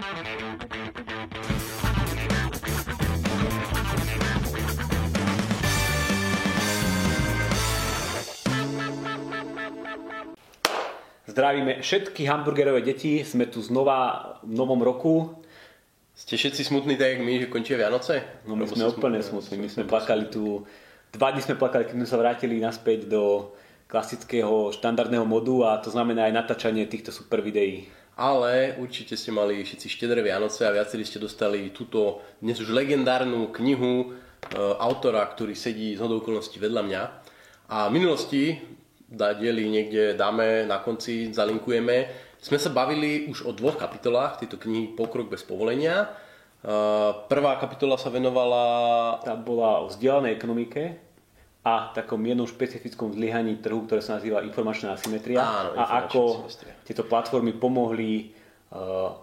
Zdravíme všetky hamburgerové deti, sme tu znova v novom roku. Ste všetci smutní tak, jak my, že končia Vianoce? No my sme úplne smutní, my sme plakali tu, dva dní sme plakali, keď sme sa vrátili naspäť do klasického štandardného modu a to znamená aj natáčanie týchto super videí. Ale určite ste mali všetci štedré Vianoce a viacerí ste dostali túto dnes už legendárnu knihu e, autora, ktorý sedí z hodou okolností vedľa mňa. A v minulosti dá diely niekde dáme na konci, zalinkujeme. Sme sa bavili už o dvoch kapitolách tejto knihy Pokrok bez povolenia. Prvá kapitola sa venovala... Tá bola o vzdielanej ekonomike a takom jednom špecifickom zlyhaní trhu, ktoré sa nazýva informačná asymetria. Áno, a ako asymetria. tieto platformy pomohli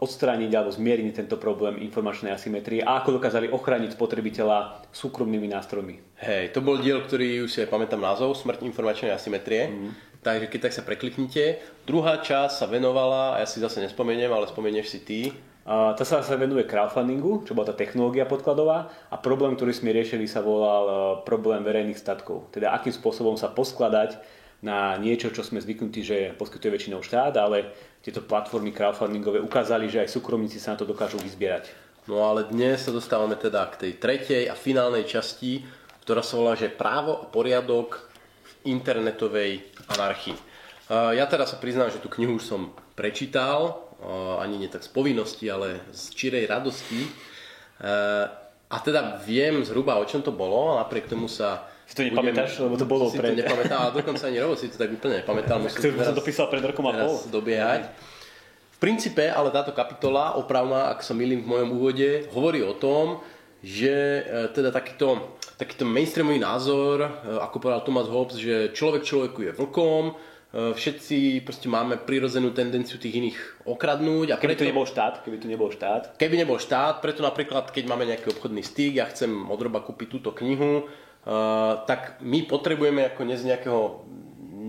odstrániť alebo zmierniť tento problém informačnej asymetrie a ako dokázali ochrániť spotrebiteľa súkromnými nástrojmi. Hej, to bol diel, ktorý už si pamätám názov, Smrť informačnej asymetrie. Mm. Takže keď tak sa prekliknite. Druhá časť sa venovala, a ja si zase nespomeniem, ale spomenieš si ty. Tá sa venuje crowdfundingu, čo bola tá technológia podkladová a problém, ktorý sme riešili sa volal e, problém verejných statkov. Teda akým spôsobom sa poskladať na niečo, čo sme zvyknutí, že poskytuje väčšinou štát, ale tieto platformy crowdfundingové ukázali, že aj súkromníci sa na to dokážu vyzbierať. No ale dnes sa dostávame teda k tej tretej a finálnej časti, ktorá sa volá, že právo a poriadok v internetovej anarchii. Ja teraz sa priznám, že tú knihu už som prečítal, ani nie tak z povinnosti, ale z čirej radosti. A teda viem zhruba, o čom to bolo, a napriek tomu sa si to nepamätáš, lebo to bolo si to nepamätám, a dokonca ani Robo si to tak úplne nepamätal. Ktorú som dopísal pred rokom a pol. dobiehať. V princípe, ale táto kapitola, opravná, ak sa milím v mojom úvode, hovorí o tom, že e, teda takýto, takýto mainstreamový názor, e, ako povedal Thomas Hobbes, že človek človeku je vlkom, e, všetci proste máme prirodzenú tendenciu tých iných okradnúť. A keby preto, tu nebol štát, keby tu nebol štát. Keby nebol štát, preto napríklad, keď máme nejaký obchodný styk, ja chcem od Roba kúpiť túto knihu, Eh, tak my potrebujeme ako dnes nejakého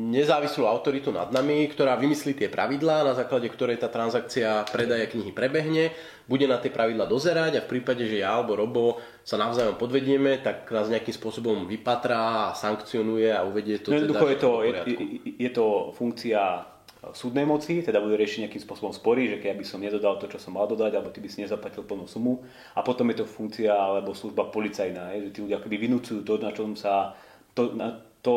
nezávislú autoritu nad nami, ktorá vymyslí tie pravidlá, na základe ktorej tá transakcia predaje knihy prebehne, bude na tie pravidlá dozerať a v prípade, že ja alebo Robo sa navzájom podvedieme, tak nás nejakým spôsobom vypatrá a sankcionuje a uvedie to. No, teda, je, to, je, je to funkcia súdnej moci, teda budú riešiť nejakým spôsobom spory, že keď by som nedodal to, čo som mal dodať, alebo ty by si nezaplatil plnú sumu. A potom je to funkcia alebo služba policajná, je, že tí ľudia akoby vynúcujú to, na čom sa to, na, to,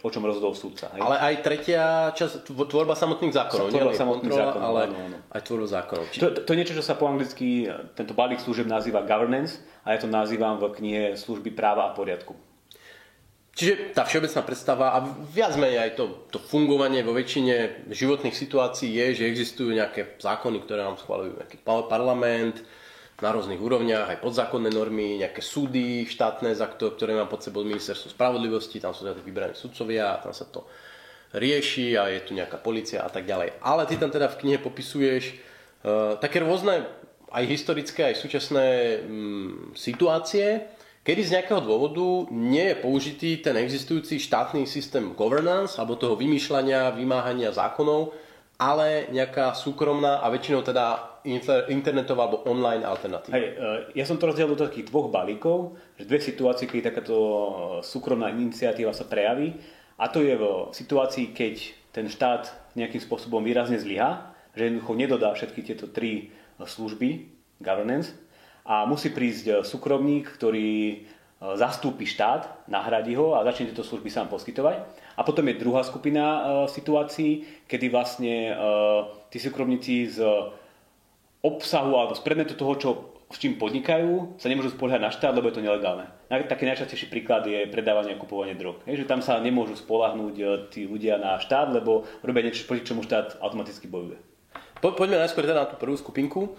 o čom rozhodol súdca. Hej? Ale aj tretia časť, tvorba samotných zákonov. Tvorba samotných kontrola, zákonov, ale áno, áno. aj tvorba zákonov. Či... To, to, je niečo, čo sa po anglicky, tento balík služeb nazýva governance a ja to nazývam v knihe služby práva a poriadku. Čiže tá všeobecná predstava a viac menej aj to, to fungovanie vo väčšine životných situácií je, že existujú nejaké zákony, ktoré nám schválujú nejaký parlament na rôznych úrovniach, aj podzákonné normy, nejaké súdy štátne, za to, ktoré mám pod sebou ministerstvo spravodlivosti, tam sú teda vybraní sudcovia, tam sa to rieši a je tu nejaká policia a tak ďalej. Ale ty tam teda v knihe popisuješ uh, také rôzne aj historické, aj súčasné um, situácie, kedy z nejakého dôvodu nie je použitý ten existujúci štátny systém governance alebo toho vymýšľania, vymáhania zákonov, ale nejaká súkromná a väčšinou teda internetová alebo online alternatíva. Hej, e, ja som to rozdielil do takých dvoch balíkov, že dve situácie, keď takáto súkromná iniciatíva sa prejaví a to je v situácii, keď ten štát nejakým spôsobom výrazne zlyha, že jednoducho nedodá všetky tieto tri služby, governance, a musí prísť e, súkromník, ktorý e, zastúpi štát, nahradí ho a začne tieto služby sám poskytovať. A potom je druhá skupina e, situácií, kedy vlastne tí súkromníci z obsahu alebo z predmetu toho, čo s čím podnikajú, sa nemôžu spoliehať na štát, lebo je to nelegálne. Taký najčastejší príklad je predávanie a kupovanie drog. Je, že tam sa nemôžu spolahnúť tí ľudia na štát, lebo robia niečo, proti čomu štát automaticky bojuje. Po, poďme najskôr teda na tú prvú skupinku.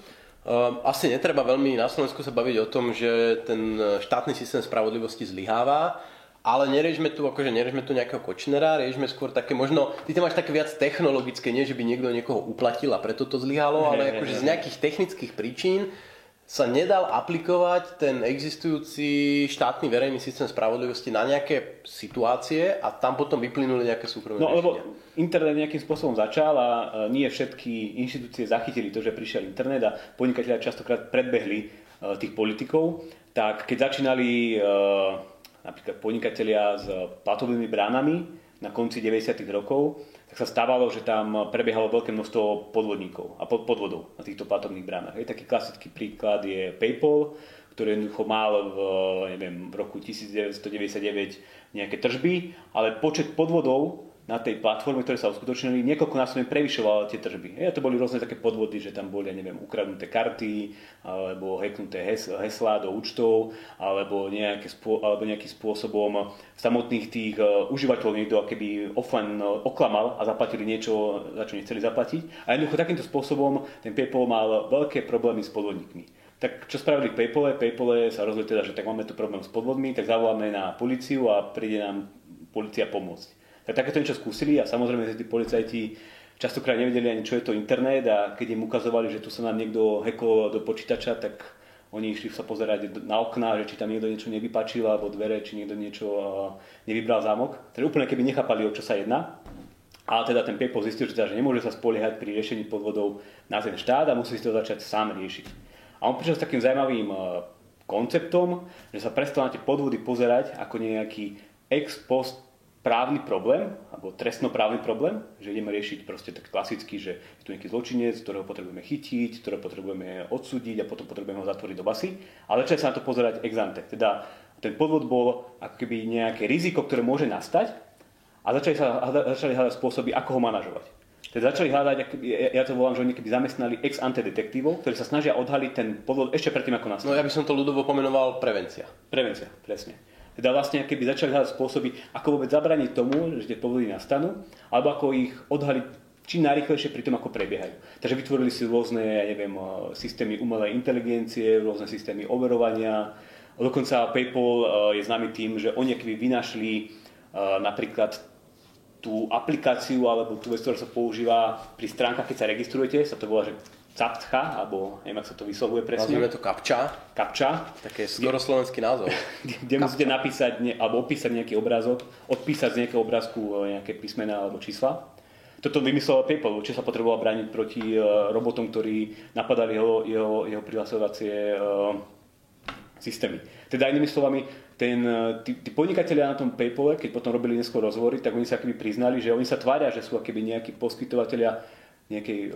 Ehm, asi netreba veľmi na Slovensku sa baviť o tom, že ten e, štátny systém spravodlivosti zlyháva, ale nerežme tu, akože nerežme tu nejakého kočnera, režme skôr také možno, ty to máš také viac technologické, nie že by niekto niekoho uplatil a preto to zlyhalo, ale akože z nejakých technických príčin sa nedal aplikovať ten existujúci štátny verejný systém spravodlivosti na nejaké situácie a tam potom vyplynuli nejaké súkromné No lebo internet nejakým spôsobom začal a e, nie všetky inštitúcie zachytili to, že prišiel internet a podnikatelia častokrát predbehli e, tých politikov. Tak keď začínali e, napríklad podnikatelia s platovými bránami na konci 90. rokov, tak sa stávalo, že tam prebiehalo veľké množstvo podvodníkov a podvodov na týchto platobných bránach. Je taký klasický príklad je PayPal, ktorý jednoducho mal v, neviem, v roku 1999 nejaké tržby, ale počet podvodov na tej platforme, ktoré sa uskutočnili, niekoľkonásobne prevyšovalo tie tržby. Ja, to boli rôzne také podvody, že tam boli, ja neviem, ukradnuté karty, alebo hacknuté heslá do účtov, alebo, nejaké, alebo nejakým spôsobom samotných tých uh, užívateľov niekto keby offline uh, oklamal a zaplatili niečo, za čo nechceli zaplatiť. A jednoducho takýmto spôsobom ten PayPal mal veľké problémy s podvodníkmi. Tak čo spravili PayPal? PayPal sa rozhodli teda, že tak máme tu problém s podvodmi, tak zavoláme na policiu a príde nám policia pomôcť tak takéto niečo skúsili a samozrejme, tí policajti častokrát nevedeli ani, čo je to internet a keď im ukazovali, že tu sa nám niekto hekol do počítača, tak oni išli sa pozerať na okná, že či tam niekto niečo nevypačil alebo dvere, či niekto niečo nevybral zámok. Teda úplne keby nechápali, o čo sa jedná. Ale teda ten PayPal zistil, že, teda, že nemôže sa spoliehať pri riešení podvodov na ten štát a musí si to začať sám riešiť. A on prišiel s takým zaujímavým konceptom, že sa prestal na tie podvody pozerať ako nejaký ex post právny problém, alebo trestnoprávny problém, že ideme riešiť proste tak klasicky, že je tu nejaký zločinec, ktorého potrebujeme chytiť, ktorého potrebujeme odsúdiť a potom potrebujeme ho zatvoriť do basy. Ale začali sa na to pozerať ex ante. Teda ten podvod bol ako keby nejaké riziko, ktoré môže nastať a začali, sa, začali hľadať spôsoby, ako ho manažovať. Teda začali hľadať, ja to volám, že oni keby zamestnali ex ante detektívov, ktorí sa snažia odhaliť ten podvod ešte predtým, ako nastane. No ja by som to ľudovo pomenoval prevencia. Prevencia, presne. Teda vlastne keby začali hľadať spôsoby, ako vôbec zabraniť tomu, že tie podvody nastanú, alebo ako ich odhaliť čím najrychlejšie pri tom, ako prebiehajú. Takže vytvorili si rôzne, ja neviem, systémy umelej inteligencie, rôzne systémy overovania. Dokonca PayPal e, je známy tým, že oni keby vynašli e, napríklad tú aplikáciu alebo tú vec, ktorá sa používa pri stránkach, keď sa registrujete, sa to volá, že Capcha, alebo neviem, ako sa to vyslovuje presne. Nazvime to Kapča. Kapča. Také skoro slovenský názov. Kde, kde musíte napísať, ne, alebo opísať nejaký obrázok, odpísať z nejakého obrázku e, nejaké písmená alebo čísla. Toto vymyslel PayPal, či sa potreboval brániť proti uh, robotom, ktorí napadali jeho, jeho, jeho prihlasovacie uh, systémy. Teda inými slovami, ten, tí, tí podnikatelia na tom PayPale, keď potom robili neskôr rozhovory, tak oni sa keby priznali, že oni sa tvária, že sú akoby nejakí poskytovateľia nejakej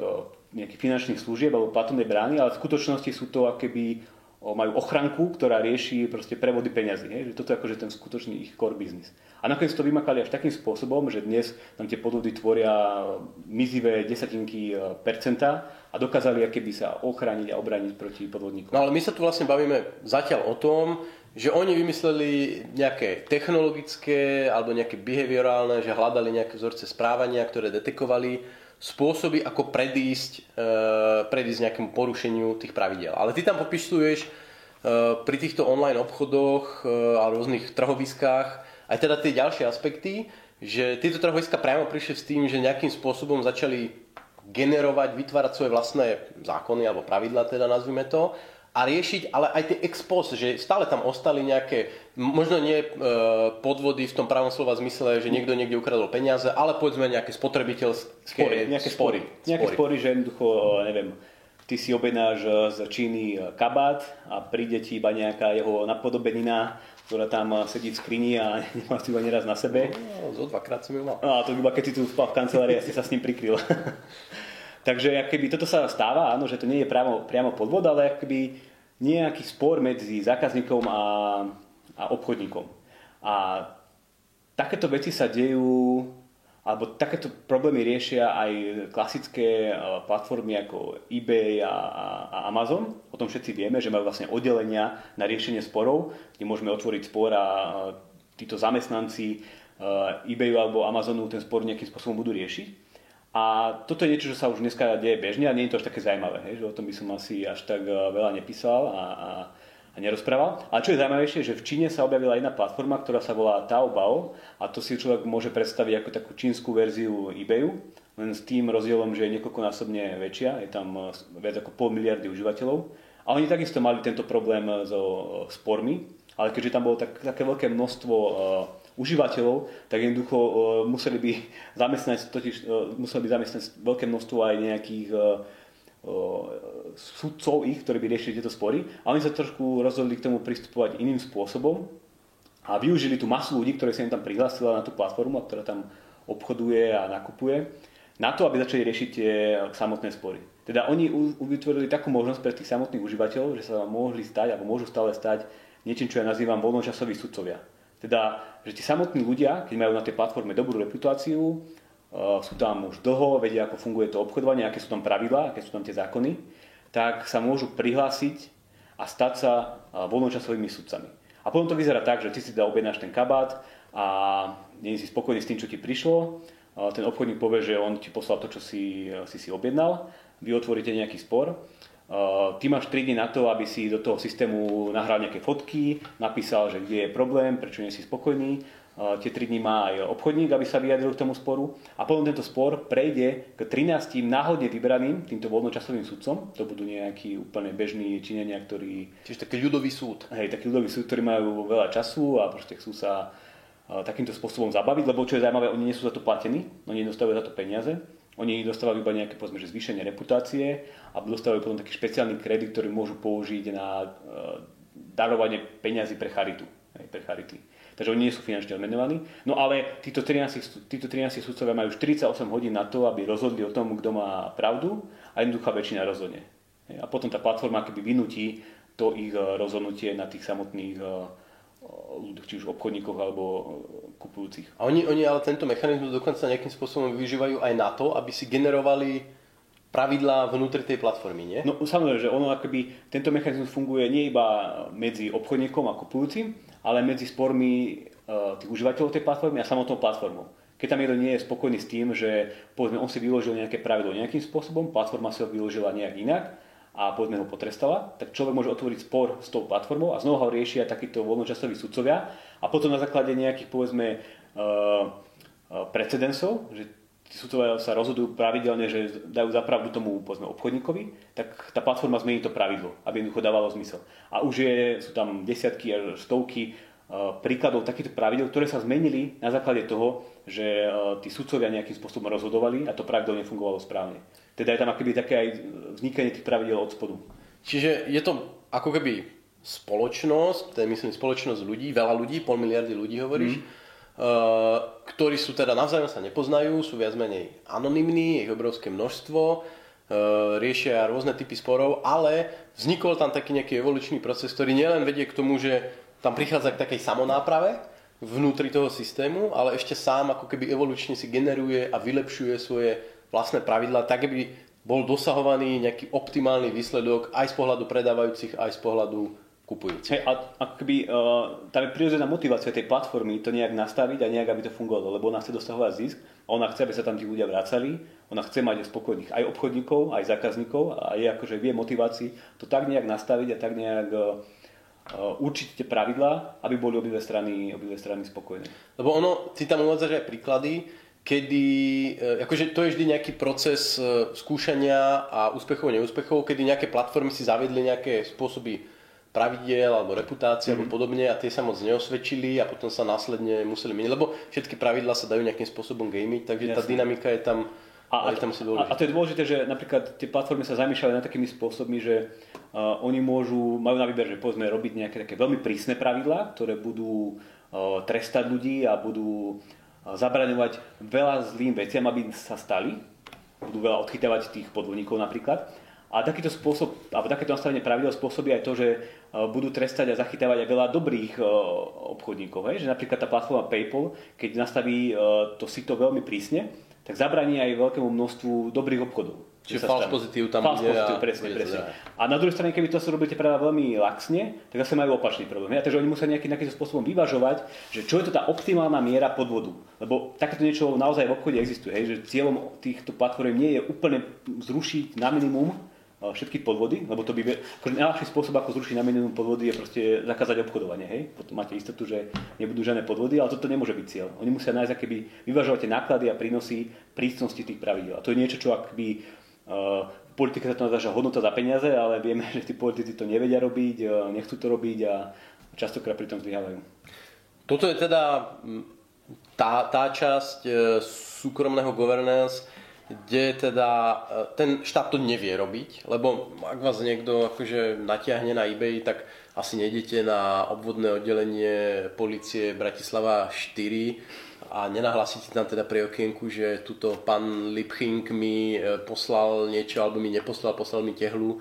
nejakých finančných služieb alebo platobnej brány, ale v skutočnosti sú to akéby majú ochranku, ktorá rieši proste prevody peňazí. Že toto je akože ten skutočný ich core business. A nakoniec to vymakali až takým spôsobom, že dnes tam tie podvody tvoria mizivé desatinky e, percenta a dokázali akéby sa ochrániť a obrániť proti podvodníkom. No ale my sa tu vlastne bavíme zatiaľ o tom, že oni vymysleli nejaké technologické alebo nejaké behaviorálne, že hľadali nejaké vzorce správania, ktoré detekovali spôsoby, ako predísť, e, predísť nejakému porušeniu tých pravidel. Ale ty tam popisuješ e, pri týchto online obchodoch e, a rôznych trhoviskách aj teda tie ďalšie aspekty, že tieto trhoviska priamo prišli s tým, že nejakým spôsobom začali generovať, vytvárať svoje vlastné zákony alebo pravidla, teda nazvime to, a riešiť ale aj tie ex post, že stále tam ostali nejaké, možno nie e, podvody v tom pravom slova zmysle, že niekto niekde ukradol peniaze, ale povedzme nejaké spotrebiteľské spory. Nejaké spory. spory. Nejaké spory, že jednoducho, e, neviem, ty si objednáš e, z Číny kabát a príde ti iba nejaká jeho napodobenina, ktorá tam sedí v skrini a nemá si iba neraz na sebe. No, zo dvakrát som ju mal. No, a to iba keď si tu v kancelárii a si sa s ním prikryl. Takže keby toto sa stáva, áno, že to nie je priamo, priamo podvod, ale keby nejaký spor medzi zákazníkom a, a obchodníkom. A takéto veci sa dejú, alebo takéto problémy riešia aj klasické platformy ako eBay a, a, Amazon. O tom všetci vieme, že majú vlastne oddelenia na riešenie sporov, kde môžeme otvoriť spor a títo zamestnanci eBayu alebo Amazonu ten spor nejakým spôsobom budú riešiť. A toto je niečo, čo sa už dneska deje bežne a nie je to až také zaujímavé, hej, že o tom by som asi až tak eh, veľa nepísal a, a, a nerozprával. Ale čo je zaujímavejšie, že v Číne sa objavila jedna platforma, ktorá sa volá Taobao a to si človek môže predstaviť ako takú čínsku verziu eBayu, len s tým rozdielom, že je niekoľkonásobne väčšia, je tam eh, viac ako pol miliardy užívateľov A oni takisto mali tento problém so spormi, ale keďže tam bolo tak, také veľké množstvo užívateľov, tak jednoducho uh, museli by zamestnať, totiž, uh, museli by zamestnať veľké množstvo aj nejakých uh, sudcov ich, ktorí by riešili tieto spory. A oni sa trošku rozhodli k tomu pristupovať iným spôsobom a využili tú masu ľudí, ktoré sa im tam prihlásila na tú platformu, ktorá tam obchoduje a nakupuje, na to, aby začali riešiť tie samotné spory. Teda oni vytvorili takú možnosť pre tých samotných užívateľov, že sa mohli stať, alebo môžu stále stať niečím, čo ja nazývam voľnočasoví sudcovia. Teda, že tí samotní ľudia, keď majú na tej platforme dobrú reputáciu, uh, sú tam už dlho, vedia, ako funguje to obchodovanie, aké sú tam pravidlá, aké sú tam tie zákony, tak sa môžu prihlásiť a stať sa uh, voľnočasovými sudcami. A potom to vyzerá tak, že ty si teda objednáš ten kabát a nie si spokojný s tým, čo ti prišlo, uh, ten obchodník povie, že on ti poslal to, čo si si, si objednal. Vy otvoríte nejaký spor, ty máš 3 dní na to, aby si do toho systému nahral nejaké fotky, napísal, že kde je problém, prečo nie si spokojný. Uh, tie 3 dní má aj obchodník, aby sa vyjadril k tomu sporu. A potom tento spor prejde k 13 náhodne vybraným týmto voľnočasovým sudcom. To budú nejakí úplne bežní činenia, ktorí... Čiže taký ľudový súd. Hej, taký ľudový súd, ktorí majú veľa času a proste chcú sa uh, takýmto spôsobom zabaviť, lebo čo je zaujímavé, oni nie sú za to platení, oni nedostávajú za to peniaze oni dostávajú iba nejaké povedzme, že zvýšenie reputácie a dostávajú potom taký špeciálny kredit, ktorý môžu použiť na uh, darovanie peňazí pre charitu. Hej, pre charity. Takže oni nie sú finančne odmenovaní. No ale títo 13, títo 13 sudcovia majú 48 hodín na to, aby rozhodli o tom, kto má pravdu a jednoduchá väčšina rozhodne. Hej, a potom tá platforma keby vynutí to ich e, rozhodnutie na tých samotných ľudí, či už obchodníkov alebo e, kupujúcich. A oni, oni ale tento mechanizmus dokonca nejakým spôsobom využívajú aj na to, aby si generovali pravidlá vnútri tej platformy, nie? No samozrejme, že ono akoby, tento mechanizmus funguje nie iba medzi obchodníkom a kupujúcim, ale medzi spormi uh, tých užívateľov tej platformy a samotnou platformou. Keď tam niekto nie je spokojný s tým, že povedzme, on si vyložil nejaké pravidlo nejakým spôsobom, platforma si ho vyložila nejak inak, a povedzme ho potrestala, tak človek môže otvoriť spor s tou platformou a znova ho riešia takíto voľnočasoví sudcovia a potom na základe nejakých povedzme uh, precedensov, že tí sudcovia sa rozhodujú pravidelne, že dajú zapravdu tomu povedzme, obchodníkovi, tak tá platforma zmení to pravidlo, aby jednoducho dávalo zmysel. A už je, sú tam desiatky až stovky uh, príkladov takýchto pravidel, ktoré sa zmenili na základe toho, že tí sudcovia nejakým spôsobom rozhodovali a to pravidlo nefungovalo správne. Teda je tam akoby také aj vznikanie tých pravidel od spodu. Čiže je to ako keby spoločnosť, to je myslím spoločnosť ľudí, veľa ľudí, pol miliardy ľudí hovoríš, mm. uh, ktorí sú teda navzájom sa nepoznajú, sú viac menej anonymní, je ich obrovské množstvo, uh, riešia rôzne typy sporov, ale vznikol tam taký nejaký evolučný proces, ktorý nielen vedie k tomu, že tam prichádza k takej samonáprave vnútri toho systému, ale ešte sám ako keby evolučne si generuje a vylepšuje svoje vlastné pravidla, tak aby bol dosahovaný nejaký optimálny výsledok aj z pohľadu predávajúcich, aj z pohľadu kupujúcich. Hey, a akoby, uh, tam je prirodzená motivácia tej platformy to nejak nastaviť a nejak, aby to fungovalo, lebo ona chce dosahovať zisk a ona chce, aby sa tam tí ľudia vracali, ona chce mať spokojných aj obchodníkov, aj zákazníkov a je akože vie motivácii to tak nejak nastaviť a tak nejak uh, určiť tie pravidlá, aby boli obidve strany, obidve strany spokojné. Lebo ono, ty tam uvádzaš aj príklady, kedy, e, akože to je vždy nejaký proces e, skúšania a úspechov a neúspechov, kedy nejaké platformy si zaviedli nejaké spôsoby pravidiel alebo reputácie mm-hmm. alebo mhm. podobne a tie sa moc neosvedčili a potom sa následne museli meniť, lebo všetky pravidlá sa dajú nejakým spôsobom gamiť, takže Jasne. tá dynamika je tam, a, je tam si a, a to je dôležité, že napríklad tie platformy sa zamýšľali na takými spôsobmi, že uh, oni môžu, majú na výber, že povedzme robiť nejaké také veľmi prísne pravidlá, ktoré budú uh, trestať ľudí a budú zabraňovať veľa zlým veciam, aby sa stali. Budú veľa odchytávať tých podvodníkov napríklad. A takýto spôsob, alebo takéto nastavenie pravidel spôsobí aj to, že e, budú trestať a zachytávať aj veľa dobrých e, obchodníkov. Hej? Že napríklad tá platforma PayPal, keď nastaví e, to sito veľmi prísne, tak zabraní aj veľkému množstvu dobrých obchodov. Čiže false pozitív tam false bude. Pozitív, a presne, presne. A na druhej strane, keby to sa robíte práve veľmi laxne, tak zase majú opačný problém. Ja, takže oni musia nejakým, nejakým spôsobom vyvažovať, že čo je to tá optimálna miera podvodu. Lebo takéto niečo naozaj v obchode existuje, hej, že cieľom týchto platform nie je úplne zrušiť na minimum e, všetky podvody, lebo to by akože najľahší spôsob, ako zrušiť na minimum podvody, je proste zakázať obchodovanie. Hej? Potom máte istotu, že nebudú žiadne podvody, ale toto nemôže byť cieľ. Oni musia nájsť akéby vyvažovať tie náklady a prínosy prísnosti tých pravidel. A to je niečo, čo akby politike sa to nazýva hodnota za peniaze, ale vieme, že tí politici to nevedia robiť, e, nechcú to robiť a častokrát pri tom zlyhávajú. Toto je teda tá, tá časť e, súkromného governance, kde teda ten štát to nevie robiť, lebo ak vás niekto akože natiahne na eBay, tak asi nejdete na obvodné oddelenie policie Bratislava 4 a nenahlasíte tam teda pri okienku, že tuto pán Lipching mi e, poslal niečo alebo mi neposlal, poslal mi tehlu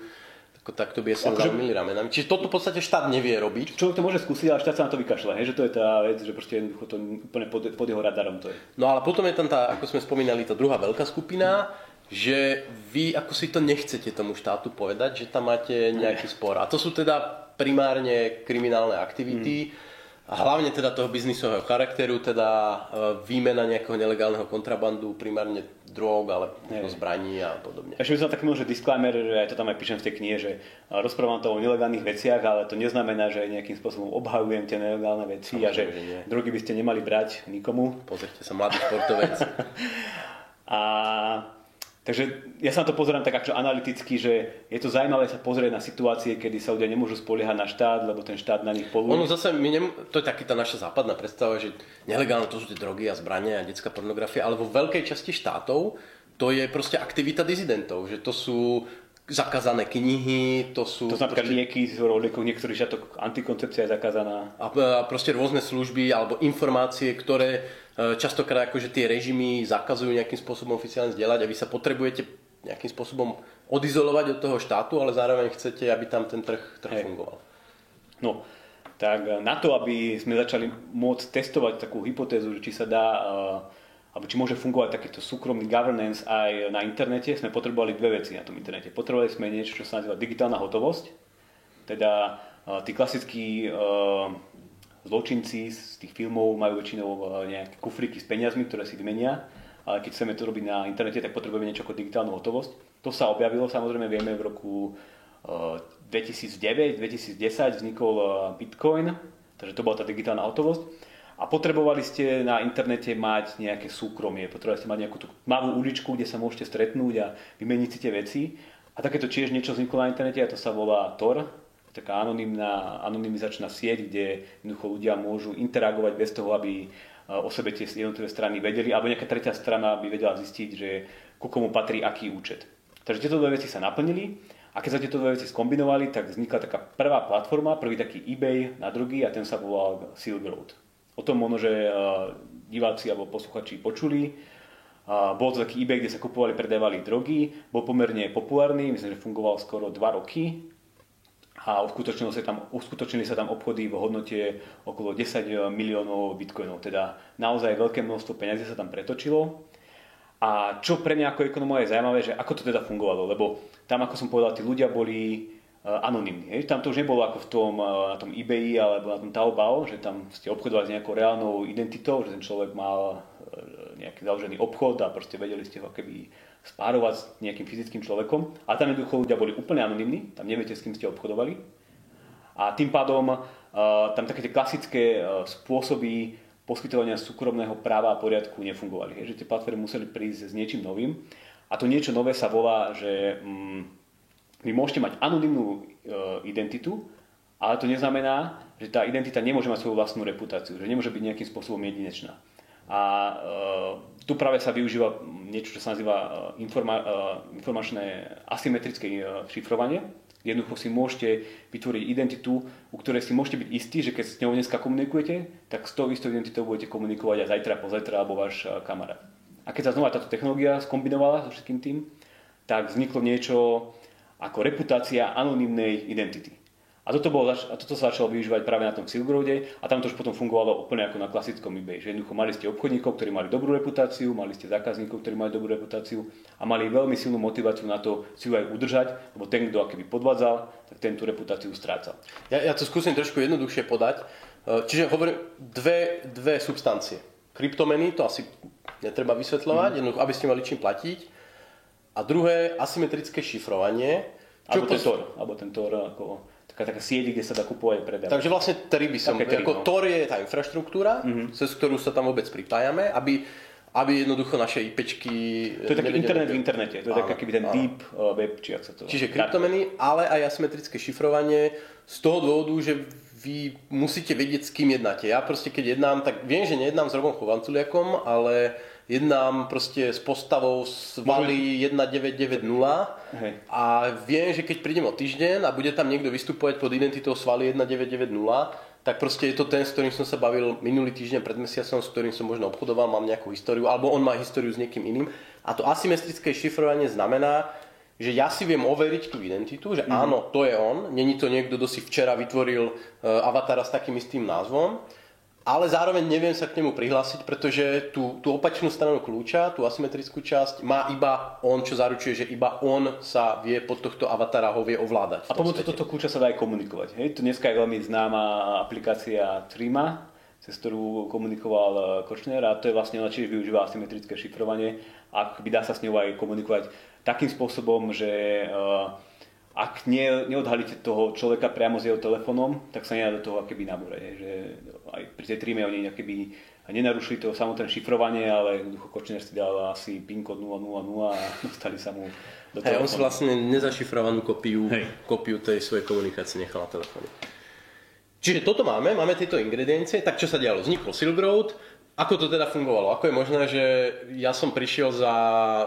ako takto by som akože... zamili ramenami. Čiže toto v podstate štát nevie robiť. Človek to môže skúsiť, ale štát sa na to vykašľa. Hej? Že to je tá vec, že proste jednoducho to úplne pod, pod jeho radarom to je. No ale potom je tam tá, ako sme spomínali, tá druhá veľká skupina, že vy ako si to nechcete tomu štátu povedať, že tam máte nejaký spor. A to sú teda primárne kriminálne aktivity. Hmm a hlavne teda toho biznisového charakteru, teda e, výmena nejakého nelegálneho kontrabandu, primárne drog, ale zbraní a podobne. Ešte by som taký že disclaimer, že aj to tam aj píšem v tej knihe, že e, rozprávam to o nelegálnych veciach, ale to neznamená, že nejakým spôsobom obhajujem tie nelegálne veci a že, že drogy by ste nemali brať nikomu. Pozrite sa, mladý športovec. a Takže ja sa na to pozerám tak akože analyticky, že je to zaujímavé sa pozrieť na situácie, kedy sa ľudia nemôžu spoliehať na štát, lebo ten štát na nich poluje. Ono zase, my nem, to je taký tá naša západná predstava, že nelegálne to sú tie drogy a zbrania a detská pornografia, ale vo veľkej časti štátov to je proste aktivita dizidentov, že to sú zakázané knihy, to sú... To znamená proste... lieky, z liekoch niektorých žiatok, antikoncepcia je zakázaná. A, a proste rôzne služby alebo informácie, ktoré častokrát akože tie režimy zakazujú nejakým spôsobom oficiálne zdieľať a vy sa potrebujete nejakým spôsobom odizolovať od toho štátu, ale zároveň chcete, aby tam ten trh, trh fungoval. No, tak na to, aby sme začali môcť testovať takú hypotézu, či sa dá uh, alebo či môže fungovať takýto súkromný governance aj na internete, sme potrebovali dve veci na tom internete. Potrebovali sme niečo, čo sa nazýva digitálna hotovosť, teda tí klasickí zločinci z tých filmov majú väčšinou uh, nejaké kufriky s peniazmi, ktoré si vymenia, ale keď chceme to robiť na internete, tak potrebujeme niečo ako digitálnu hotovosť. To sa objavilo, samozrejme vieme, v roku 2009-2010 vznikol Bitcoin, takže to bola tá digitálna hotovosť a potrebovali ste na internete mať nejaké súkromie, potrebovali ste mať nejakú tú malú uličku, kde sa môžete stretnúť a vymeniť si tie veci. A takéto tiež niečo vzniklo na internete a to sa volá Tor, taká anonimná, anonymizačná sieť, kde jednoducho ľudia môžu interagovať bez toho, aby e, o sebe tie jednotlivé strany vedeli, alebo nejaká tretia strana by vedela zistiť, že ku komu patrí aký účet. Takže tieto dve veci sa naplnili a keď sa tieto dve veci skombinovali, tak vznikla taká prvá platforma, prvý taký eBay na druhý a ten sa volal Silk Road. O tom možno, že diváci alebo posluchači počuli. Bol to taký eBay, kde sa kupovali, predávali drogy. Bol pomerne populárny, myslím, že fungoval skoro 2 roky. A uskutočnili sa, tam, uskutočnili sa tam obchody v hodnote okolo 10 miliónov bitcoinov. Teda naozaj veľké množstvo peniazí sa tam pretočilo. A čo pre mňa ako ekonóma je zaujímavé, že ako to teda fungovalo, lebo tam, ako som povedal, tí ľudia boli Eh, anonimný. Hej. Tam to už nebolo ako v tom, eh, na tom eBay alebo na tom Taobao, že tam ste obchodovali s nejakou reálnou identitou, že ten človek mal eh, nejaký založený obchod a proste vedeli ste ho keby spárovať s nejakým fyzickým človekom. A tam jednoducho ľudia boli úplne anonimní, tam neviete, s kým ste obchodovali. A tým pádom tam také tie klasické spôsoby poskytovania súkromného práva a poriadku nefungovali. Hej. Že tie platformy museli prísť s niečím novým. A to niečo nové sa volá, že mm, vy môžete mať anonimnú e, identitu, ale to neznamená, že tá identita nemôže mať svoju vlastnú reputáciu, že nemôže byť nejakým spôsobom jedinečná. A e, tu práve sa využíva niečo, čo sa nazýva e, informa, e, informačné asymetrické e, šifrovanie. Jednoducho si môžete vytvoriť identitu, u ktorej si môžete byť istí, že keď s ňou dneska komunikujete, tak s tou istou identitou budete komunikovať aj zajtra, pozajtra alebo váš e, kamarát. A keď sa znova táto technológia skombinovala so všetkým tým, tak vzniklo niečo, ako reputácia anonymnej identity. A toto, bolo, a toto sa začalo využívať práve na tom Silk Roade a tam to už potom fungovalo úplne ako na klasickom eBay. Že jednoducho mali ste obchodníkov, ktorí mali dobrú reputáciu, mali ste zákazníkov, ktorí mali dobrú reputáciu a mali veľmi silnú motiváciu na to si ju aj udržať, lebo ten, kto akéby podvádzal, tak ten tú reputáciu strácal. Ja, ja to skúsim trošku jednoduchšie podať. E, čiže hovorím dve, dve substancie. Kryptomeny, to asi netreba vysvetľovať, mm. jednoducho, aby ste mali čím platiť a druhé, asymetrické šifrovanie. Čo alebo ten Tor, alebo ten Tor ako taká, taká sieť, kde sa dá kupovať a predávať. Takže vlastne tri by som, Také tri, ako no. Tor je tá infraštruktúra, mm-hmm. cez ktorú sa tam vôbec pripájame, aby aby jednoducho naše IPčky... To je taký internet v internete, to je taký keby ten deep uh, web, či ak sa to... Čiže kryptomeny, ale aj asymetrické šifrovanie z toho dôvodu, že vy musíte vedieť, s kým jednáte. Ja proste keď jednám, tak viem, že nejednám s Robom Chovanculiakom, ale jednám proste s postavou z Vali 1990 Hej. a viem, že keď prídem o týždeň a bude tam niekto vystupovať pod identitou Svaly 1990, tak proste je to ten, s ktorým som sa bavil minulý týždeň pred mesiacom, s ktorým som možno obchodoval, mám nejakú históriu, alebo on má históriu s niekým iným. A to asymetrické šifrovanie znamená, že ja si viem overiť tú identitu, že mm-hmm. áno, to je on, není to niekto, kto si včera vytvoril uh, avatara s takým istým názvom ale zároveň neviem sa k nemu prihlásiť, pretože tú, tú opačnú stranu kľúča, tú asymetrickú časť, má iba on, čo zaručuje, že iba on sa vie pod tohto avatara ho vie ovládať. A pomocou tohto kľúča sa dá aj komunikovať. Hej? To dneska je veľmi známa aplikácia Trima, cez ktorú komunikoval eh, Kočner a to je vlastne ona tiež využíva asymetrické šifrovanie a dá sa s ňou aj komunikovať takým spôsobom, že uh, ak ne, neodhalíte toho človeka priamo s jeho telefónom, tak sa nedá do toho akéby nabúrať. Že aj pri tej tríme oni akéby nenarušili to samotné šifrovanie, ale jednoducho Kočner si dal asi PIN kód 000 a dostali sa mu do telefónu. Hey, on si vlastne nezašifrovanú kopiu, hey. kopiu tej svojej komunikácie nechal na telefóne. Čiže toto máme, máme tieto ingrediencie, tak čo sa dialo? Vznikol Silk Road, ako to teda fungovalo? Ako je možné, že ja som prišiel za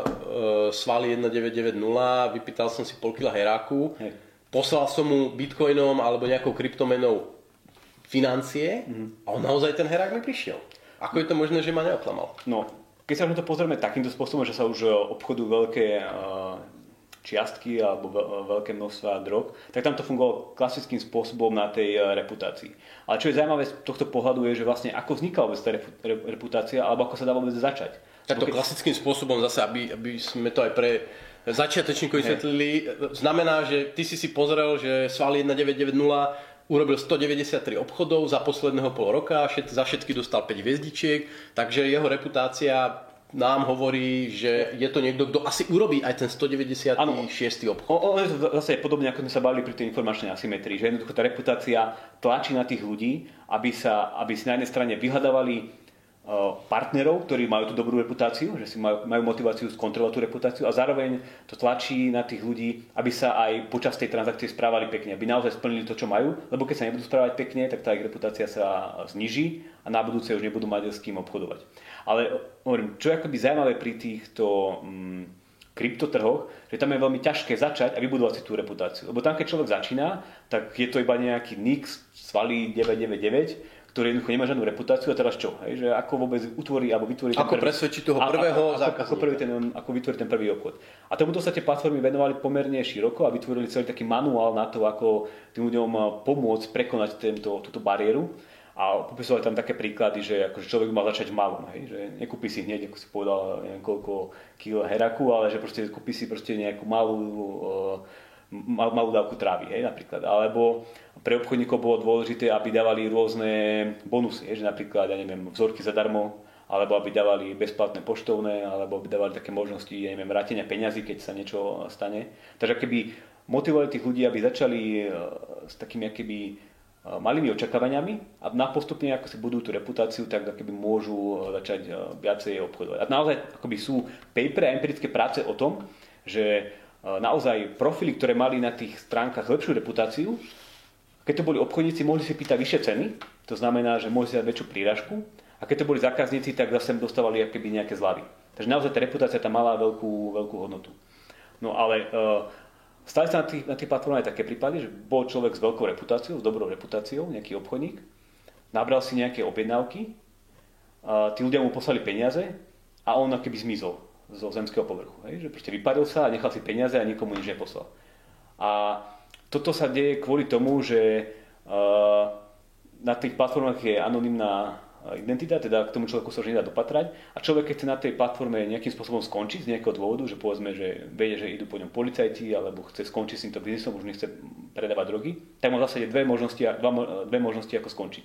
uh, Svali 1990, vypýtal som si pol kila heráku, Hej. poslal som mu bitcoinom alebo nejakou kryptomenou financie mm-hmm. a on naozaj ten herák mi prišiel. Ako je to možné, že ma neoklamal? No, keď sa na to pozrieme takýmto spôsobom, že sa už obchodujú veľké uh, čiastky alebo veľké množstva drog, tak tam to fungovalo klasickým spôsobom na tej e, reputácii. Ale čo je zaujímavé z tohto pohľadu je, že vlastne ako vznikla vôbec tá reputácia alebo ako sa dá vôbec začať. Tak to keď... klasickým spôsobom zase, aby, aby sme to aj pre začiatočníkov vysvetlili, znamená, že ty si si pozrel, že Sval 1990 urobil 193 obchodov za posledného pol roka, za všetky dostal 5 hviezdičiek, takže jeho reputácia nám hovorí, že je to niekto, kto asi urobí aj ten 196. obchod. O, o, zase je podobne, ako sme sa bavili pri tej informačnej asymetrii, že jednoducho tá reputácia tlačí na tých ľudí, aby, sa, aby si na jednej strane vyhľadávali partnerov, ktorí majú tú dobrú reputáciu, že si majú, majú motiváciu skontrolovať tú reputáciu a zároveň to tlačí na tých ľudí, aby sa aj počas tej transakcie správali pekne, aby naozaj splnili to, čo majú, lebo keď sa nebudú správať pekne, tak tá ich reputácia sa zniží a na budúce už nebudú mať s kým obchodovať. Ale hovorím, čo je akoby zaujímavé pri týchto mm, kryptotrhoch, že tam je veľmi ťažké začať a vybudovať si tú reputáciu. Lebo tam, keď človek začína, tak je to iba nejaký Nix, svalí 999, ktorý jednoducho nemá žiadnu reputáciu a teraz čo? Hej? Že ako vôbec utvorí alebo vytvorí ten ako prvý... presvedčiť toho prvého a, a, zákazníka. Ako, prvý ten, ako vytvorí ten prvý obchod. A tomuto sa tie platformy venovali pomerne široko a vytvorili celý taký manuál na to, ako tým ľuďom pomôcť prekonať tento, túto bariéru. A popisovali tam také príklady, že akože človek mal začať malom, hej? že nekúpi si hneď, ako si povedal, neviem koľko kilo heraku, ale že proste kúpi si proste nejakú malú uh, mal, malú dávku trávy, hej, napríklad. Alebo pre obchodníkov bolo dôležité, aby dávali rôzne bonusy, hej, že napríklad, ja neviem, vzorky zadarmo, alebo aby dávali bezplatné poštovné, alebo aby dávali také možnosti, ja neviem, vrátenia peňazí, keď sa niečo stane. Takže keby motivovali tých ľudí, aby začali e, s takými keby malými očakávaniami a na postupne, ako si budú tú reputáciu, tak keby môžu e, začať viacej obchodovať. A naozaj akoby sú paper a empirické práce o tom, že naozaj profily, ktoré mali na tých stránkach lepšiu reputáciu, keď to boli obchodníci, mohli si pýtať vyššie ceny, to znamená, že mohli si dať väčšiu príražku, a keď to boli zákazníci, tak zase dostávali keby nejaké zľavy. Takže naozaj tá reputácia tam mala veľkú, veľkú hodnotu. No ale uh, stali sa na tých, na tých platformách aj také prípady, že bol človek s veľkou reputáciou, s dobrou reputáciou, nejaký obchodník, nabral si nejaké objednávky, uh, tí ľudia mu poslali peniaze a on keby zmizol zo zemského povrchu. Hej? Že proste vypadol sa a nechal si peniaze a nikomu nič neposlal. A toto sa deje kvôli tomu, že uh, na tých platformách je anonimná identita, teda k tomu človeku sa už nedá dopatrať a človek, keď chce na tej platforme nejakým spôsobom skončiť z nejakého dôvodu, že povedzme, že vie, že idú po ňom policajti alebo chce skončiť s týmto biznisom, už nechce predávať drogy, tak má v zásade dve možnosti, dva, dve možnosti ako skončiť.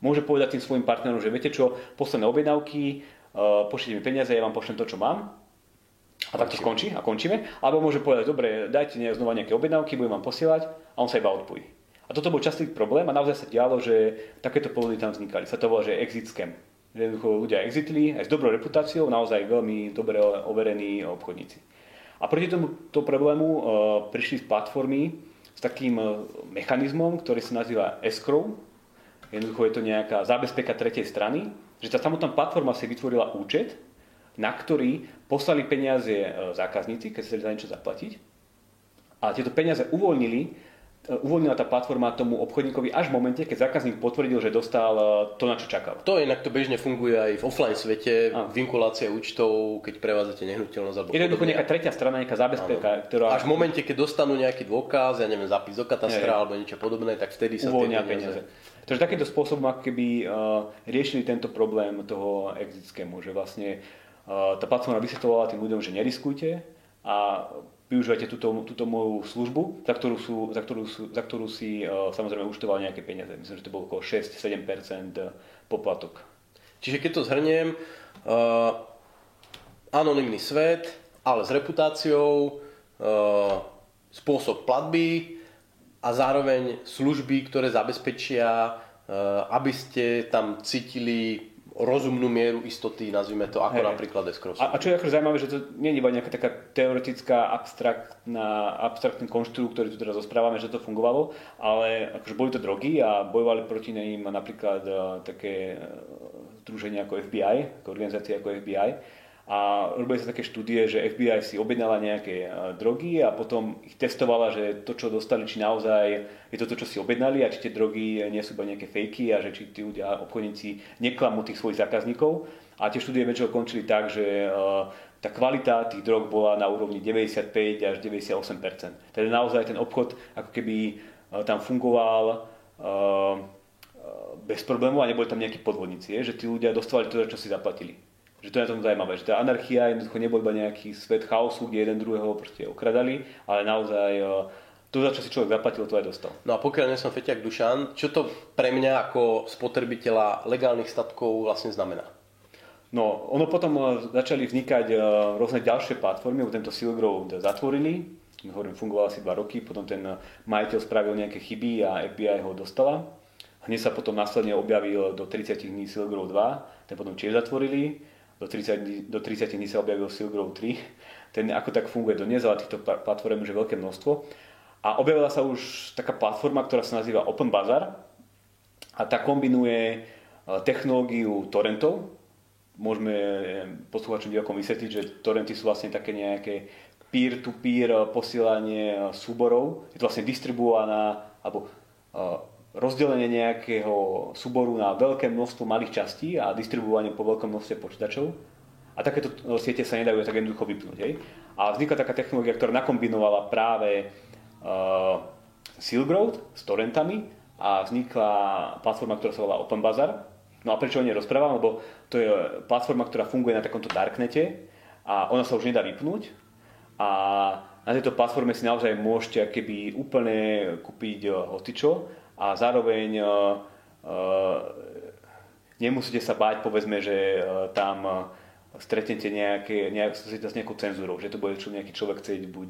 Môže povedať tým svojim partnerom, že viete čo, posledné objednávky, uh, pošlite mi peniaze, ja vám pošlem to, čo mám. A tak to skončí a končíme. Alebo môže povedať, dobre, dajte znova nejaké objednávky, budem vám posielať a on sa iba odpojí. A toto bol častý problém a naozaj sa dialo, že takéto podvody tam vznikali. Sa to volá, že exit scam. Jednoducho ľudia exitli aj s dobrou reputáciou, naozaj veľmi dobre overení obchodníci. A proti tomuto problému uh, prišli z platformy s takým uh, mechanizmom, ktorý sa nazýva escrow. Jednoducho je to nejaká zábezpeka tretej strany, že tá samotná platforma si vytvorila účet, na ktorý poslali peniaze zákazníci, keď sa za niečo zaplatiť. A tieto peniaze uvoľnili uvoľnila tá platforma tomu obchodníkovi až v momente, keď zákazník potvrdil, že dostal e, to, na čo čakal. To inak to bežne funguje aj v offline svete, a. vinkulácia účtov, keď prevádzate nehnuteľnosť. Alebo je jednoducho nejaká tretia strana, nejaká zábezpeka, ktorá... Až v momente, keď dostanú nejaký dôkaz, ja neviem, zapis do katastra alebo niečo podobné, tak vtedy sa uvoľnia peniaze. Takže takýmto spôsobom ako keby uh, riešili tento problém toho exit schému, že vlastne uh, tá platforma vysvetovala tým ľuďom, že neriskujte a využívate túto, túto moju službu, za ktorú, sú, za ktorú, sú, za ktorú si uh, samozrejme účtoval nejaké peniaze. Myslím, že to bolo okolo 6-7% e, poplatok. Čiže keď to zhrniem, uh, anonimný svet, ale s reputáciou, uh, spôsob platby a zároveň služby, ktoré zabezpečia, uh, aby ste tam cítili rozumnú mieru istoty, nazvime to, ako hey. napríklad escrow. A, a čo je ako zaujímavé, že to nie je iba nejaká taká teoretická, abstraktná, abstraktný konštrukt, ktorý tu teraz rozprávame, že to fungovalo, ale akože boli to drogy a bojovali proti ním napríklad uh, také uh, združenia ako FBI, ako organizácie ako FBI, a robili sa také štúdie, že FBI si objednala nejaké e, drogy a potom ich testovala, že to, čo dostali, či naozaj je to to, čo si objednali a či tie drogy nie sú iba nejaké fejky a že či tí ľudia, obchodníci neklamú tých svojich zákazníkov. A tie štúdie väčšinou končili tak, že e, tá kvalita tých drog bola na úrovni 95 až 98%. Teda naozaj ten obchod ako keby e, tam fungoval bez problémov a neboli tam nejakí podvodníci, že tí ľudia dostávali to, čo si zaplatili. Že to je na tom zaujímavé, že tá anarchia jednoducho nebol iba nejaký svet chaosu, kde jeden druhého proste okradali, ale naozaj e, to, za čo si človek zaplatil, to aj dostal. No a pokiaľ nie som Feťak Dušan, čo to pre mňa ako spotrebiteľa legálnych statkov vlastne znamená? No, ono potom e, začali vznikať e, rôzne ďalšie platformy, tento Silk Road zatvorili, hovorím, fungoval asi dva roky, potom ten majiteľ spravil nejaké chyby a FBI ho dostala. Hneď sa potom následne objavil do 30 dní Silk Road 2, ten potom tiež zatvorili do 30, dní, do 30 dní sa objavil Silk Road 3. Ten ako tak funguje dnes, ale týchto platform už je veľké množstvo. A objavila sa už taká platforma, ktorá sa nazýva Open Bazaar a tá kombinuje e, technológiu torrentov. Môžeme posluchačom divakom vysvetliť, že torrenty sú vlastne také nejaké peer-to-peer posielanie e, súborov. Je to vlastne distribuovaná, alebo e, rozdelenie nejakého súboru na veľké množstvo malých častí a distribuovanie po veľkom množstve počítačov. A takéto siete sa nedajú tak jednoducho vypnúť. Hej? A vznikla taká technológia, ktorá nakombinovala práve uh, Silk Road s torrentami a vznikla platforma, ktorá sa volá Open Bazaar. No a prečo o nej rozprávam? Lebo to je platforma, ktorá funguje na takomto darknete a ona sa už nedá vypnúť. A na tejto platforme si naozaj môžete keby úplne kúpiť hocičo a zároveň uh, uh, nemusíte sa báť, povedzme, že uh, tam stretnete nejaké, nejak, s nejakou cenzúrou, že to bude čo nejaký človek chcieť buď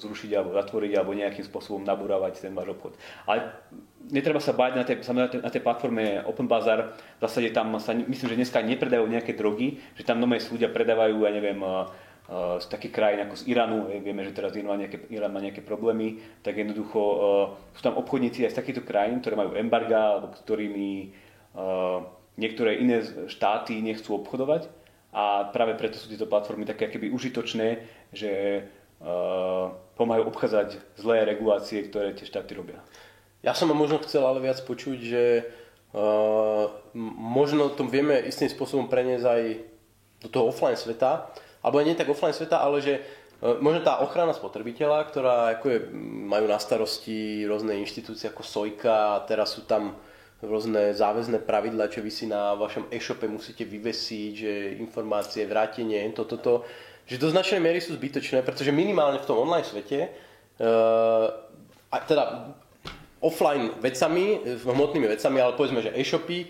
zrušiť alebo zatvoriť alebo nejakým spôsobom nabúravať ten váš obchod. Ale netreba sa báť na tej, na na tej platforme Open Bazaar, v zásade tam sa, myslím, že dneska nepredajú nejaké drogy, že tam nové ľudia predávajú, ja neviem, z takých krajín ako z Iránu, vieme, že teraz Irán má nejaké, Irán má nejaké problémy, tak jednoducho uh, sú tam obchodníci aj z takýchto krajín, ktoré majú embarga, alebo ktorými niektoré iné štáty nechcú obchodovať a práve preto sú tieto platformy také keby užitočné, že pomáhajú obchádzať zlé regulácie, ktoré tie štáty robia. Ja som možno chcel ale viac počuť, že uh, možno to vieme istým spôsobom preniesť aj do toho offline sveta, alebo nie tak offline sveta, ale že e, možno tá ochrana spotrebiteľa, ktorá ako je, majú na starosti rôzne inštitúcie ako Sojka a teraz sú tam rôzne záväzné pravidla, čo vy si na vašom e-shope musíte vyvesiť, že informácie, vrátenie, toto, toto, že do značnej miery sú zbytočné, pretože minimálne v tom online svete, uh, a teda offline vecami, hmotnými vecami, ale povedzme, že e-shopy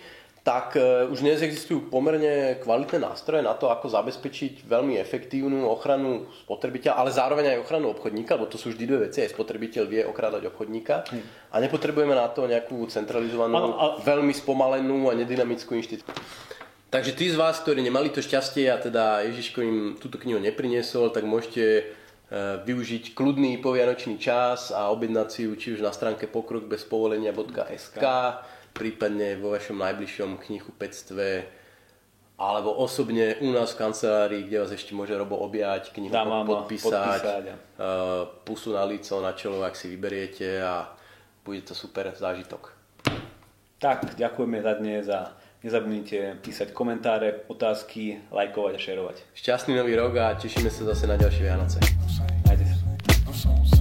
tak e, už dnes existujú pomerne kvalitné nástroje na to, ako zabezpečiť veľmi efektívnu ochranu spotrebiteľa, ale zároveň aj ochranu obchodníka, lebo to sú vždy dve veci, aj spotrebiteľ vie okrádať obchodníka. A nepotrebujeme na to nejakú centralizovanú, ale, ale... veľmi spomalenú a nedynamickú inštitúciu. Takže tí z vás, ktorí nemali to šťastie a teda Ježiško im túto knihu nepriniesol, tak môžete e, využiť kľudný povianočný čas a objednať si ju či už na stránke pokrokbezpovolenia.sk prípadne vo vašom najbližšom knihupectve alebo osobne u nás v kancelárii, kde vás ešte môže Robo objať, knihu Dá, podpísať, podpísať, uh, pusu na lico, na čelo, ak si vyberiete a bude to super zážitok. Tak, ďakujeme za dnes a nezabudnite písať komentáre, otázky, lajkovať a šerovať. Šťastný nový rok a tešíme sa zase na ďalšie Vianoce. Majte sa.